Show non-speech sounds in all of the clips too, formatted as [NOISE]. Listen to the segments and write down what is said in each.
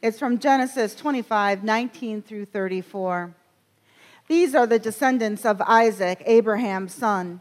It's from Genesis 25 19 through 34. These are the descendants of Isaac, Abraham's son.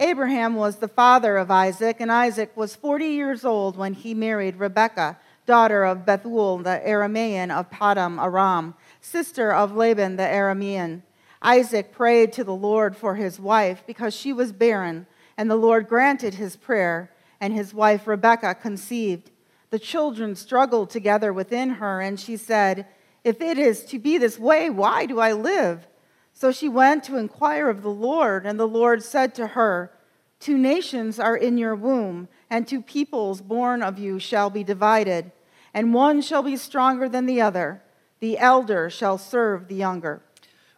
Abraham was the father of Isaac, and Isaac was 40 years old when he married Rebekah, daughter of Bethuel the Aramean of Paddan Aram, sister of Laban the Aramean. Isaac prayed to the Lord for his wife because she was barren, and the Lord granted his prayer, and his wife Rebekah conceived. The children struggled together within her, and she said, If it is to be this way, why do I live? So she went to inquire of the Lord, and the Lord said to her, Two nations are in your womb, and two peoples born of you shall be divided, and one shall be stronger than the other. The elder shall serve the younger.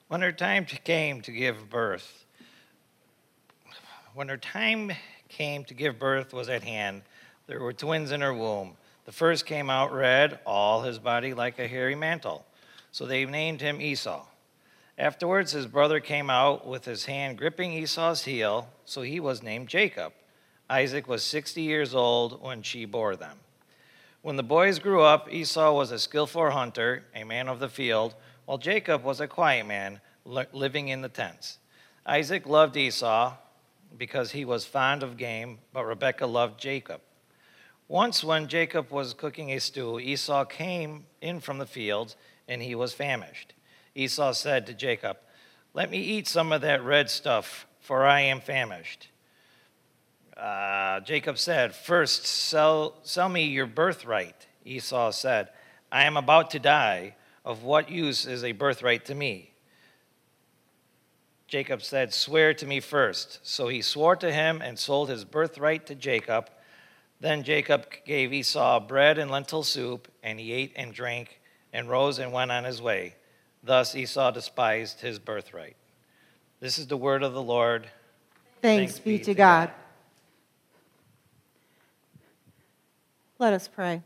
When her time came to give birth, when her time came to give birth was at hand, there were twins in her womb. The first came out red, all his body like a hairy mantle. So they named him Esau. Afterwards, his brother came out with his hand gripping Esau's heel, so he was named Jacob. Isaac was 60 years old when she bore them. When the boys grew up, Esau was a skillful hunter, a man of the field, while Jacob was a quiet man, living in the tents. Isaac loved Esau because he was fond of game, but Rebekah loved Jacob. Once, when Jacob was cooking a stew, Esau came in from the fields, and he was famished. Esau said to Jacob, Let me eat some of that red stuff, for I am famished. Uh, Jacob said, First, sell, sell me your birthright. Esau said, I am about to die. Of what use is a birthright to me? Jacob said, Swear to me first. So he swore to him and sold his birthright to Jacob. Then Jacob gave Esau bread and lentil soup, and he ate and drank, and rose and went on his way. Thus Esau despised his birthright. This is the word of the Lord. Thanks, Thanks be, be, to God. God. Let us pray.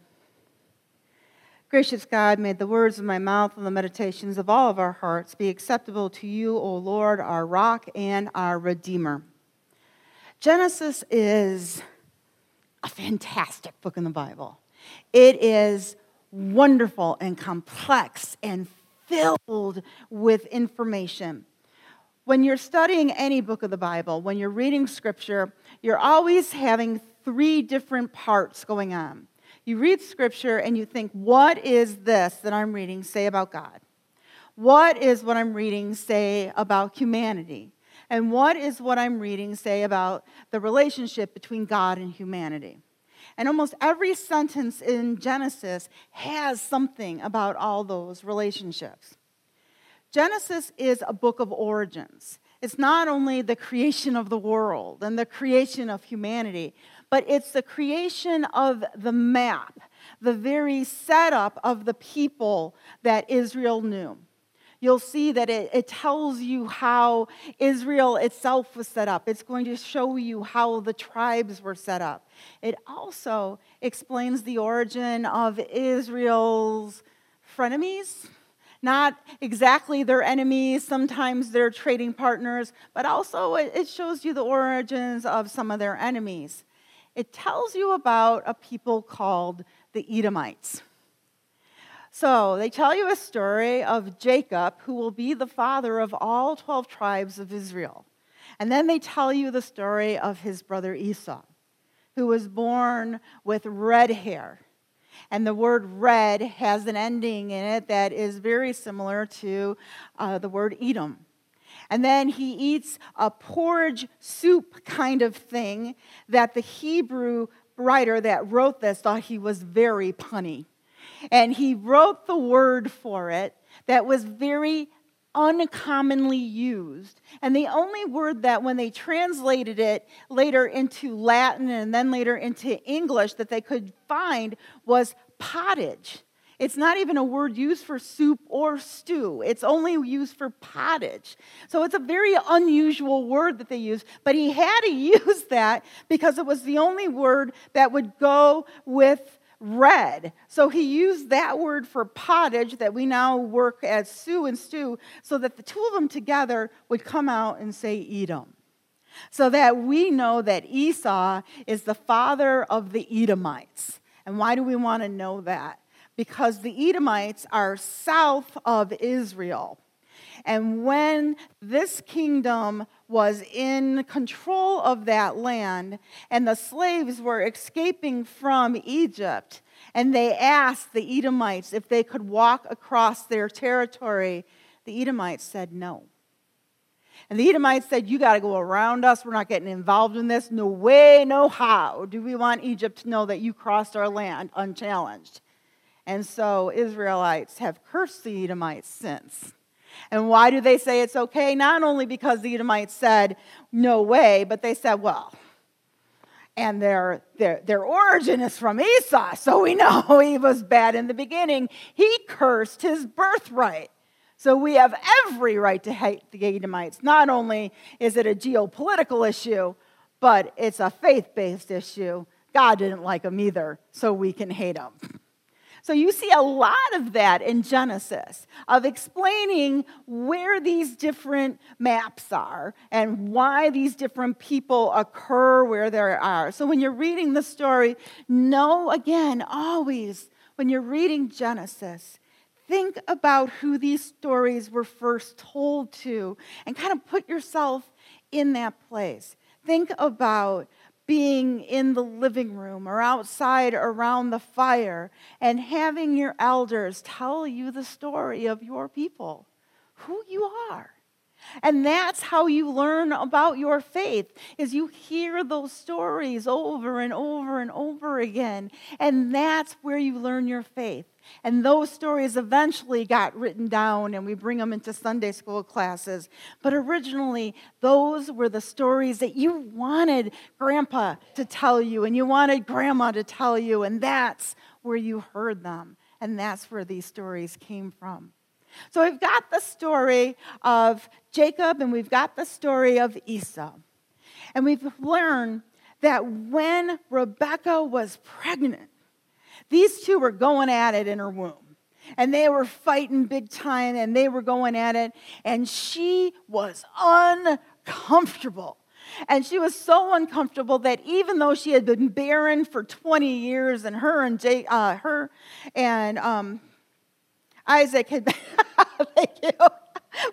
Gracious God, may the words of my mouth and the meditations of all of our hearts be acceptable to you, O Lord, our rock and our redeemer. Genesis is a fantastic book in the Bible. It is wonderful and complex and filled with information. When you're studying any book of the Bible, when you're reading scripture, you're always having three different parts going on. You read scripture and you think, what is this that I'm reading say about God? What is what I'm reading say about humanity? And what is what I'm reading say about the relationship between God and humanity? And almost every sentence in Genesis has something about all those relationships. Genesis is a book of origins. It's not only the creation of the world and the creation of humanity, but it's the creation of the map, the very setup of the people that Israel knew you'll see that it, it, tells you how Israel itself was set up. It's going to show you how the tribes were set up. It also explains the origin of Israel's frenemies. Not exactly their enemies, sometimes they're trading partners, but also it shows you the origins of some of their enemies. It tells you about a people called the Edomites. So they tell you a story of Jacob, who will be the father of all 12 tribes of Israel. And then they tell you the story of his brother Esau, who was born with red hair. And the word red has an ending in it that is very similar to uh, the word Edom. And then he eats a porridge soup kind of thing that the Hebrew writer that wrote this thought he was very punny and he wrote the word for it that was very uncommonly used. And the only word that, when they translated it later into Latin and then later into English, that they could find was pottage. It's not even a word used for soup or stew. It's only used for pottage. So it's a very unusual word that they use, but he had to [LAUGHS] use that because it was the only word that would go with red. So he used that word for pottage that we now work as stew and stew, so that the two of them together would come out and say Edom. So that we know that Esau is the father of the Edomites. And why do we want to know that? because the Edomites are south of Israel. And when this kingdom was in control of that land, and the slaves were escaping from Egypt, and they asked the Edomites if they could walk across their territory, the Edomites said no. And the Edomites said, You got to go around us. We're not getting involved in this. No way, no how do we want Egypt to know that you crossed our land unchallenged. And so Israelites have cursed the Edomites since. And why do they say it's okay? Not only because the Edomites said, no way, but they said, well, and their, their, their origin is from Esau, so we know [LAUGHS] he was bad in the beginning. He cursed his birthright. So we have every right to hate the Edomites. Not only is it a geopolitical issue, but it's a faith based issue. God didn't like them either, so we can hate them. [LAUGHS] So you see a lot of that in Genesis, of explaining where these different maps are and why these different people occur where they are. So when you're reading the story, know again, always, when you're reading Genesis, think about who these stories were first told to and kind of put yourself in that place. Think about being in the living room or outside around the fire and having your elders tell you the story of your people, who you are. And that's how you learn about your faith is you hear those stories over and over and over again and that's where you learn your faith. And those stories eventually got written down and we bring them into Sunday school classes. But originally, those were the stories that you wanted grandpa to tell you and you wanted grandma to tell you. And that's where you heard them. And that's where these stories came from. So we've got the story of Jacob and we've got the story of Esau. And we've learned that when Rebecca was pregnant, these two were going at it in her womb. And they were fighting big time and they were going at it. And she was uncomfortable. And she was so uncomfortable that even though she had been barren for 20 years, and her and Jay, uh, her and um, Isaac had been, [LAUGHS] thank you,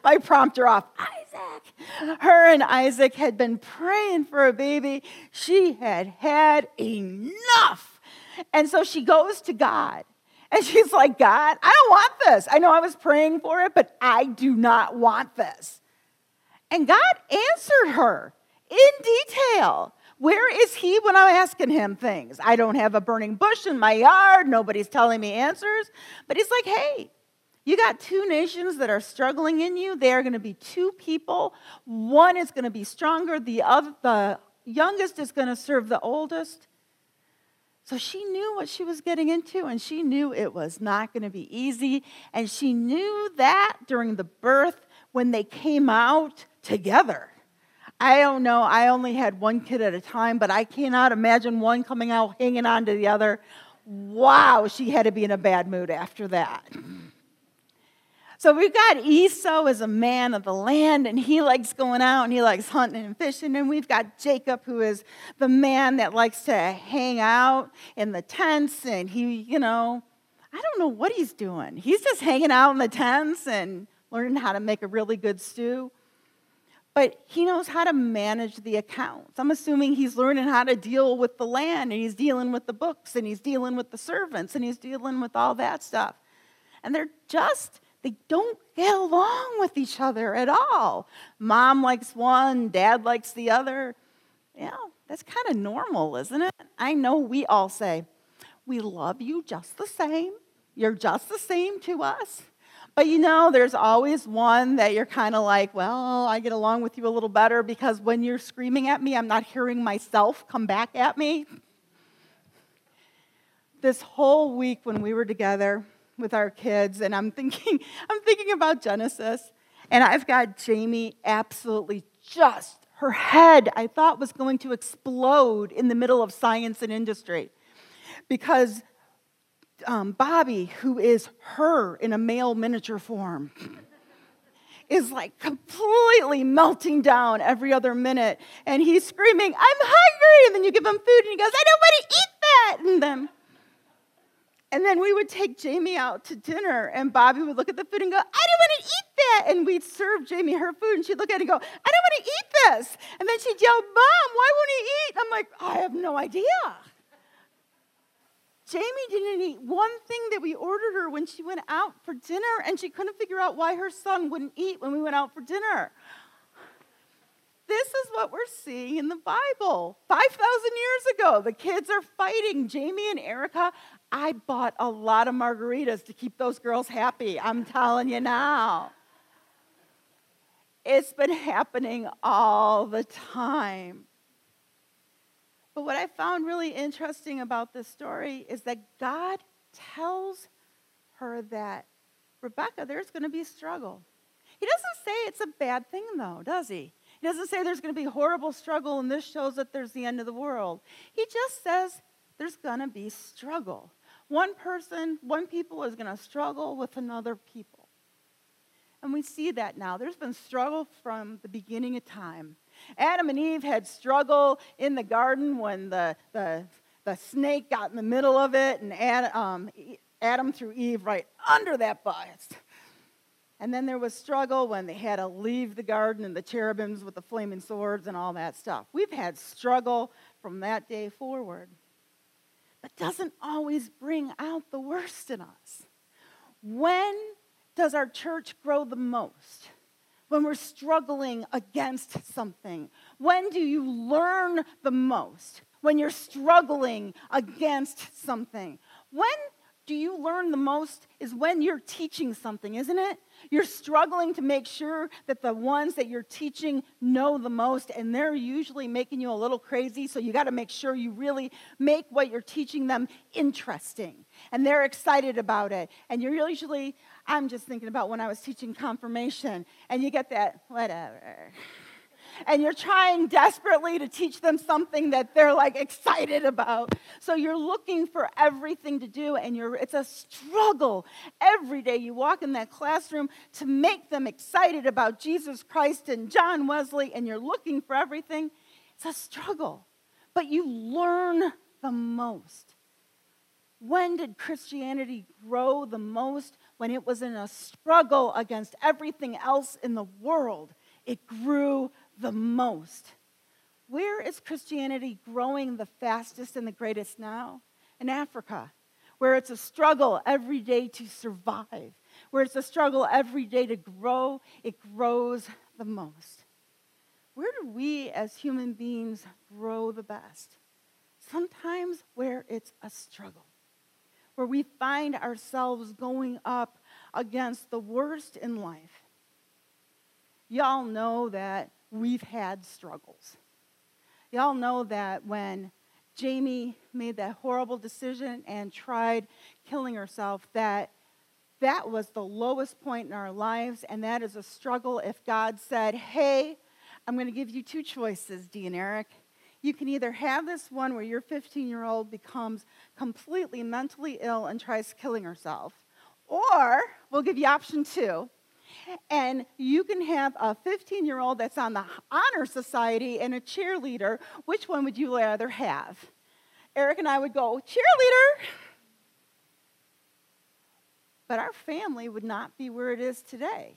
my prompter off. Isaac. Her and Isaac had been praying for a baby. She had had enough. And so she goes to God. And she's like, God, I don't want this. I know I was praying for it, but I do not want this. And God answered her in detail. Where is he when I'm asking him things? I don't have a burning bush in my yard. Nobody's telling me answers. But he's like, hey, you got two nations that are struggling in you. They are going to be two people. One is going to be stronger. The other, the youngest is going to serve the oldest. So she knew what she was getting into, and she knew it was not going to be easy. And she knew that during the birth when they came out together. I don't know, I only had one kid at a time, but I cannot imagine one coming out hanging on to the other. Wow, she had to be in a bad mood after that. So we've got Esau as a man of the land, and he likes going out and he likes hunting and fishing. And we've got Jacob, who is the man that likes to hang out in the tents. And he, you know, I don't know what he's doing. He's just hanging out in the tents and learning how to make a really good stew. But he knows how to manage the accounts. I'm assuming he's learning how to deal with the land, and he's dealing with the books, and he's dealing with the servants, and he's dealing with all that stuff. And they're just they don't get along with each other at all. Mom likes one, dad likes the other. Yeah, that's kind of normal, isn't it? I know we all say, we love you just the same. You're just the same to us. But you know, there's always one that you're kind of like, well, I get along with you a little better because when you're screaming at me, I'm not hearing myself come back at me. This whole week when we were together, with our kids, and I'm thinking, [LAUGHS] I'm thinking about Genesis, and I've got Jamie absolutely just her head I thought was going to explode in the middle of science and industry because um, Bobby, who is her in a male miniature form, [LAUGHS] is like completely melting down every other minute. And he's screaming, I'm hungry. And then you give him food and he goes, I don't want to eat that. And then And then we would take Jamie out to dinner, and Bobby would look at the food and go, I don't want to eat that. And we'd serve Jamie her food, and she'd look at it and go, I don't want to eat this. And then she'd yell, Mom, why won't he eat? I'm like, I have no idea. Jamie didn't eat one thing that we ordered her when she went out for dinner, and she couldn't figure out why her son wouldn't eat when we went out for dinner. This is what we're seeing in the Bible. 5,000 years ago, the kids are fighting. Jamie and Erica, I bought a lot of margaritas to keep those girls happy. I'm telling you now. It's been happening all the time. But what I found really interesting about this story is that God tells her that, Rebecca, there's going to be struggle. He doesn't say it's a bad thing, though, does he? He doesn't say there's going to be horrible struggle and this shows that there's the end of the world. He just says there's going to be struggle. One person, one people is going to struggle with another people. And we see that now. There's been struggle from the beginning of time. Adam and Eve had struggle in the garden when the, the, the snake got in the middle of it and Adam, um, Adam threw Eve right under that bust. And then there was struggle when they had to leave the garden and the cherubims with the flaming swords and all that stuff. We've had struggle from that day forward. But doesn't always bring out the worst in us. When does our church grow the most? when we're struggling against something? When do you learn the most? When you're struggling against something? When do you learn the most is when you're teaching something, isn't it? You're struggling to make sure that the ones that you're teaching know the most, and they're usually making you a little crazy, so you got to make sure you really make what you're teaching them interesting. And they're excited about it. And you're usually, I'm just thinking about when I was teaching confirmation, and you get that, whatever and you're trying desperately to teach them something that they're like excited about. So you're looking for everything to do, and you're, it's a struggle every day. You walk in that classroom to make them excited about Jesus Christ and John Wesley, and you're looking for everything. It's a struggle, but you learn the most. When did Christianity grow the most? When it was in a struggle against everything else in the world. It grew the most. Where is Christianity growing the fastest and the greatest now? In Africa, where it's a struggle every day to survive, where it's a struggle every day to grow, it grows the most. Where do we as human beings grow the best? Sometimes where it's a struggle, where we find ourselves going up against the worst in life. Y'all know that we've had struggles. Y'all know that when Jamie made that horrible decision and tried killing herself, that that was the lowest point in our lives, and that is a struggle if God said, Hey, I'm going to give you two choices, Dee and Eric. You can either have this one where your 15 year old becomes completely mentally ill and tries killing herself, or we'll give you option two and you can have a 15 year old that's on the honor society and a cheerleader. Which one would you rather have? Eric and I would go, cheerleader. But our family would not be where it is today.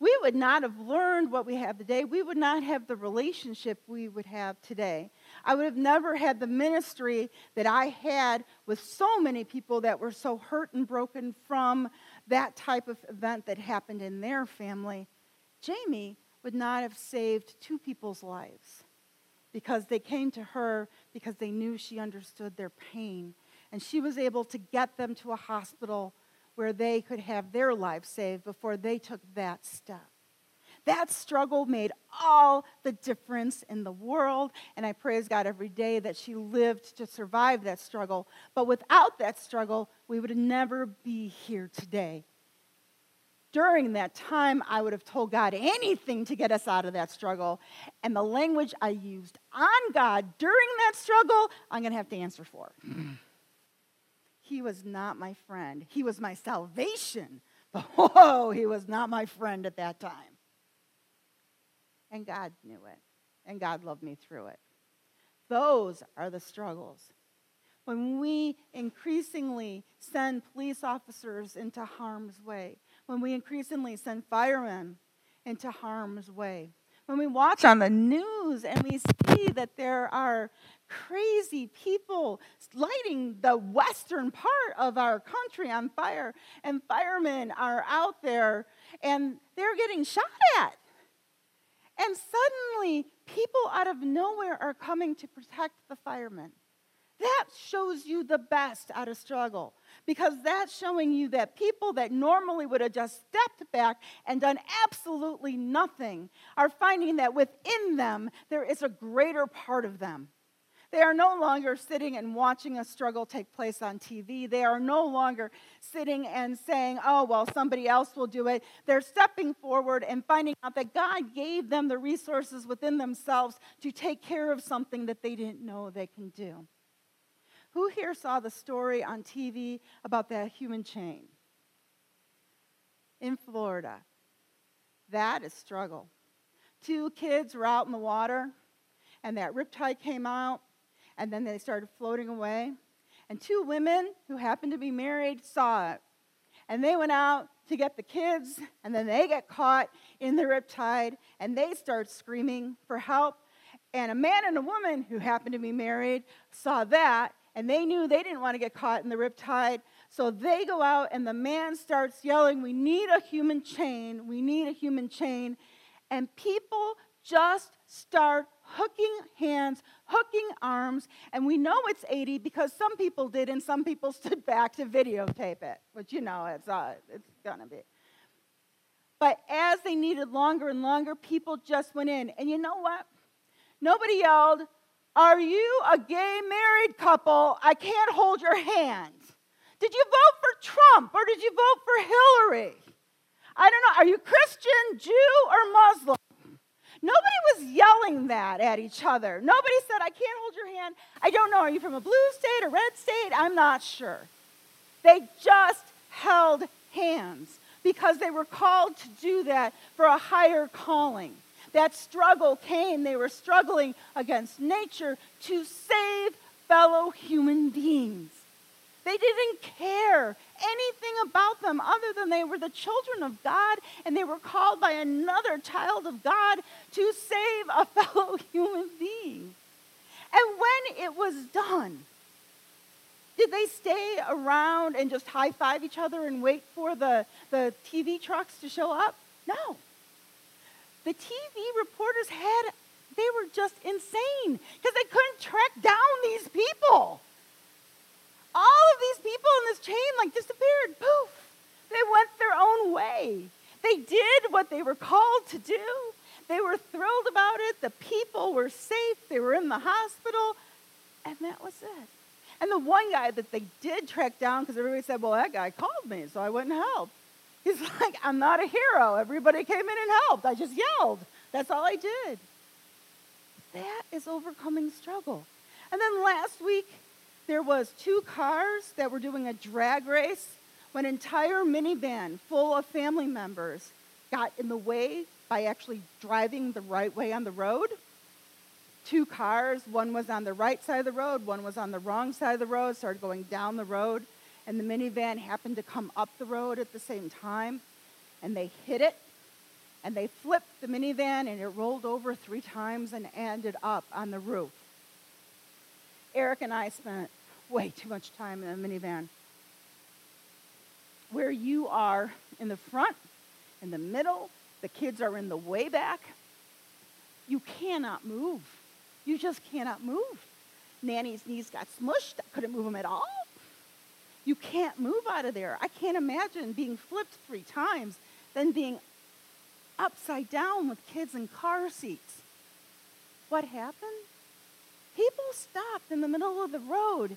We would not have learned what we have today. We would not have the relationship we would have today. I would have never had the ministry that I had with so many people that were so hurt and broken from that type of event that happened in their family, Jamie would not have saved two people's lives because they came to her because they knew she understood their pain. And she was able to get them to a hospital where they could have their lives saved before they took that step. That struggle made all the difference in the world, and I praise God every day that she lived to survive that struggle. But without that struggle, we would never be here today. During that time, I would have told God anything to get us out of that struggle. And the language I used on God during that struggle, I'm going to have to answer for. Mm. he was not my friend. He was my salvation. But [LAUGHS] whoa, oh, he was not my friend at that time. And God knew it. And God loved me through it. Those are the struggles. when we increasingly send police officers into harm's way, when we increasingly send firemen into harm's way, when we watch on the news and we see that there are crazy people lighting the western part of our country on fire, and firemen are out there and they're getting shot at. And suddenly, people out of nowhere are coming to protect the firemen. That shows you the best out of struggle because that's showing you that people that normally would have just stepped back and done absolutely nothing are finding that within them there is a greater part of them. They are no longer sitting and watching a struggle take place on TV. They are no longer sitting and saying, oh, well, somebody else will do it. They're stepping forward and finding out that God gave them the resources within themselves to take care of something that they didn't know they can do. Who here saw the story on TV about that human chain? In Florida. That is struggle. Two kids were out in the water, and that riptide came out, and then they started floating away. And two women who happened to be married saw it. And they went out to get the kids, and then they get caught in the riptide, and they start screaming for help. And a man and a woman who happened to be married saw that, and they knew they didn't want to get caught in the riptide. So they go out, and the man starts yelling, We need a human chain. We need a human chain. And people just start hooking hands, hooking arms, and we know it's 80 because some people did and some people [LAUGHS] stood back to videotape it, which you know it's, uh, it's gonna be. But as they needed longer and longer, people just went in. And you know what? Nobody yelled, Are you a gay married couple? I can't hold your hand. Did you vote for Trump or did you vote for Hillary? I don't know. Are you Christian, Jew, or Muslim? Nobody was yelling that at each other. Nobody said, I can't hold your hand. I don't know. Are you from a blue state, a red state? I'm not sure. They just held hands because they were called to do that for a higher calling. That struggle came. They were struggling against nature to save fellow human beings. They didn't care anything about them other than they were the children of God and they were called by another child of God to save a [LAUGHS] fellow human being. And when it was done, did they stay around and just high five each other and wait for the, the TV trucks to show up? No. The TV reporters had, they were just insane because they couldn't track down these people all of these people in this chain like disappeared. Poof. They went their own way. They did what they were called to do. They were thrilled about it. The people were safe. They were in the hospital. And that was it. And the one guy that they did track down, because everybody said, well, that guy called me, so I went and helped. He's [LAUGHS] like, I'm not a hero. Everybody came in and helped. I just yelled. That's all I did. That is overcoming struggle. And then last week, there was two cars that were doing a drag race when an entire minivan full of family members got in the way by actually driving the right way on the road. Two cars, one was on the right side of the road, one was on the wrong side of the road, started going down the road, and the minivan happened to come up the road at the same time, and they hit it, and they flipped the minivan, and it rolled over three times and ended up on the roof. Eric and I spent way too much time in a minivan. Where you are in the front, in the middle, the kids are in the way back, you cannot move. You just cannot move. Nanny's knees got smushed. I couldn't move them at all. You can't move out of there. I can't imagine being flipped three times, then being upside down with kids in car seats. What happened? People stopped in the middle of the road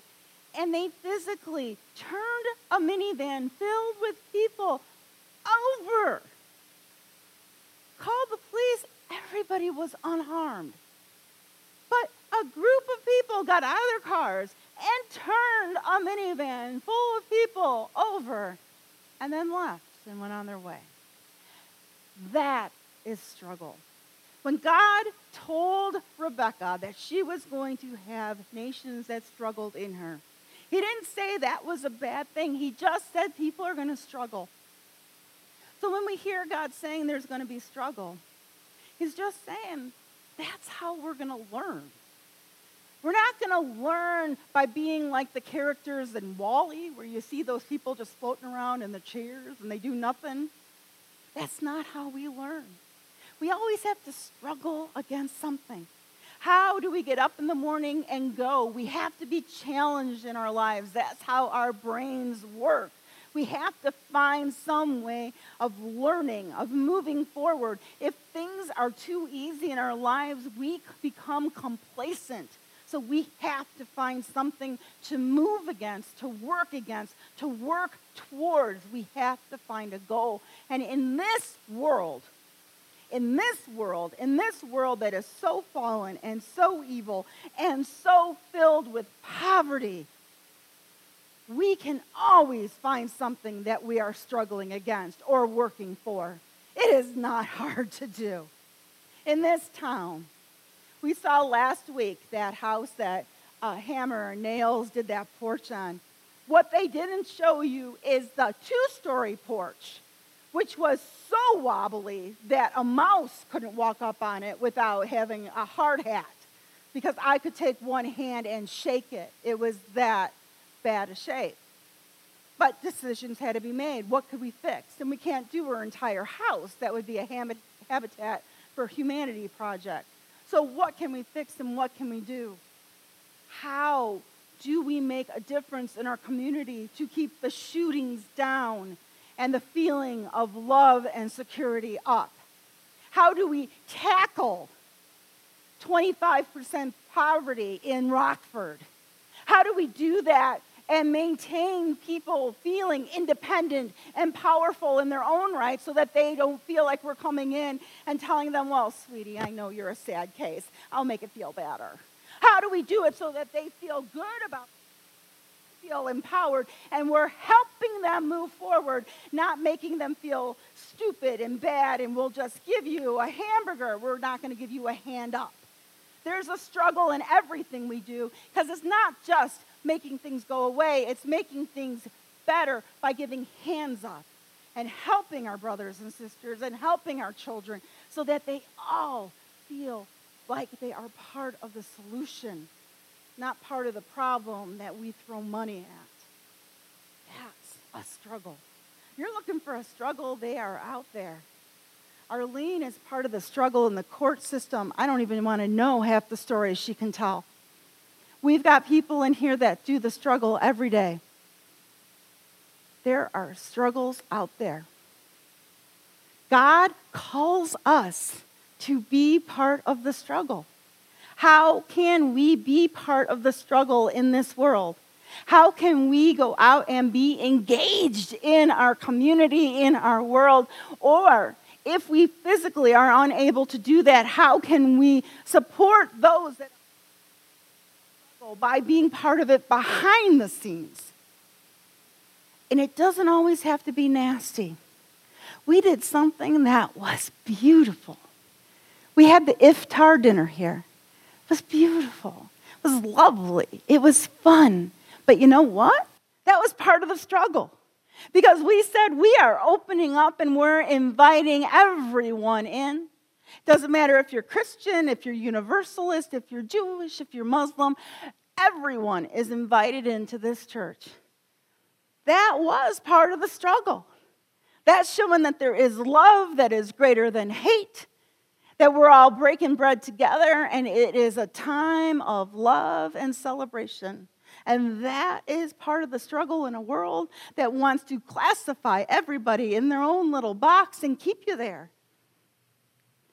and they physically turned a minivan filled with people over. Called the police, everybody was unharmed. But a group of people got out of their cars and turned a minivan full of people over and then left and went on their way. That is struggle. When God told Rebecca that she was going to have nations that struggled in her, He didn't say that was a bad thing. He just said people are going to struggle. So when we hear God saying there's going to be struggle, He's just saying that's how we're going to learn. We're not going to learn by being like the characters in WALL-E, where you see those people just floating around in the chairs and they do nothing. That's not how we learn. We always have to struggle against something. How do we get up in the morning and go? We have to be challenged in our lives. That's how our brains work. We have to find some way of learning, of moving forward. If things are too easy in our lives, we become complacent. So we have to find something to move against, to work against, to work towards. We have to find a goal. And in this world, in this world, in this world that is so fallen and so evil and so filled with poverty, we can always find something that we are struggling against or working for. It is not [LAUGHS] hard to do. In this town, we saw last week that house that uh, Hammer and Nails did that porch on. What they didn't show you is the two story porch which was so wobbly that a mouse couldn't walk up on it without having a hard hat because I could take one hand and shake it. It was that bad a shape. But decisions had to be made. What could we fix? And we can't do our entire house. That would be a Habitat for Humanity project. So, what can we fix and what can we do? How do we make a difference in our community to keep the shootings down and the feeling of love and security up? How do we tackle 25% poverty in Rockford? How do we do that and maintain people feeling independent and powerful in their own right so that they don't feel like we're coming in and telling them, well, sweetie, I know you're a sad case. I'll make it feel better. How do we do it so that they feel good about feel empowered and we're helping them move forward, not making them feel stupid and bad and we'll just give you a hamburger. We're not going to give you a hand up. There's a struggle in everything we do because it's not just making things go away, it's making things better by giving hands up and helping our brothers and sisters and helping our children so that they all feel like they are part of the solution not part of the problem that we throw money at. That's a struggle. You're looking for a struggle, they are out there. Arlene is part of the struggle in the court system. I don't even want to know half the stories she can tell. We've got people in here that do the struggle every day. There are struggles out there. God calls us to be part of the struggle. How can we be part of the struggle in this world? How can we go out and be engaged in our community, in our world? Or if we physically are unable to do that, how can we support those that by being part of it behind the scenes? And it doesn't always have to be nasty. We did something that was beautiful. We had the iftar dinner here was beautiful. It was lovely. It was fun. But you know what? That was part of the struggle. Because we said we are opening up and we're inviting everyone in. Doesn't matter if you're Christian, if you're Universalist, if you're Jewish, if you're Muslim, everyone is invited into this church. That was part of the struggle. That's showing that there is love that is greater than hate, that we're all breaking bread together, and it is a time of love and celebration. And that is part of the struggle in a world that wants to classify everybody in their own little box and keep you there.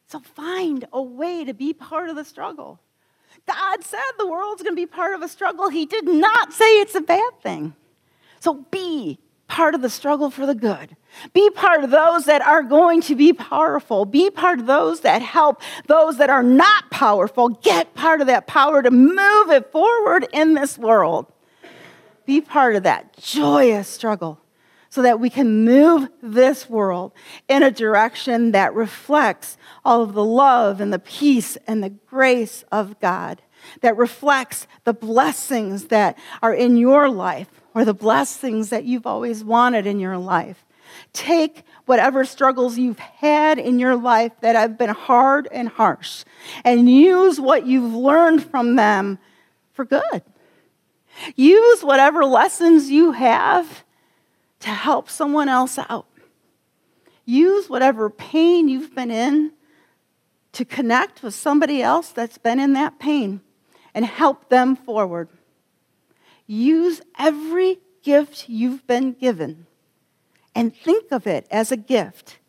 So find a way to be part of the struggle. God said the world's going to be part of a struggle. He did not say it's a bad thing. So be part of the struggle for the good. Be part of those that are going to be powerful. Be part of those that help those that are not powerful get part of that power to move it forward in this world. Be part of that joyous struggle so that we can move this world in a direction that reflects all of the love and the peace and the grace of God. that reflects the blessings that are in your life or the blessings that you've always wanted in your life. Take whatever struggles you've had in your life that have been hard and harsh and use what you've learned from them for good. Use whatever lessons you have to help someone else out. Use whatever pain you've been in to connect with somebody else that's been in that pain and help them forward. Use every gift you've been given and think of it as a gift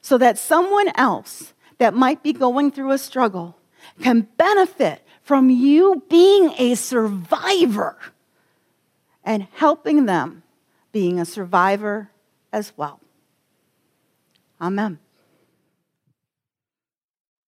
so that someone else that might be going through a struggle can benefit from you being a survivor and helping them being a survivor as well. Amen.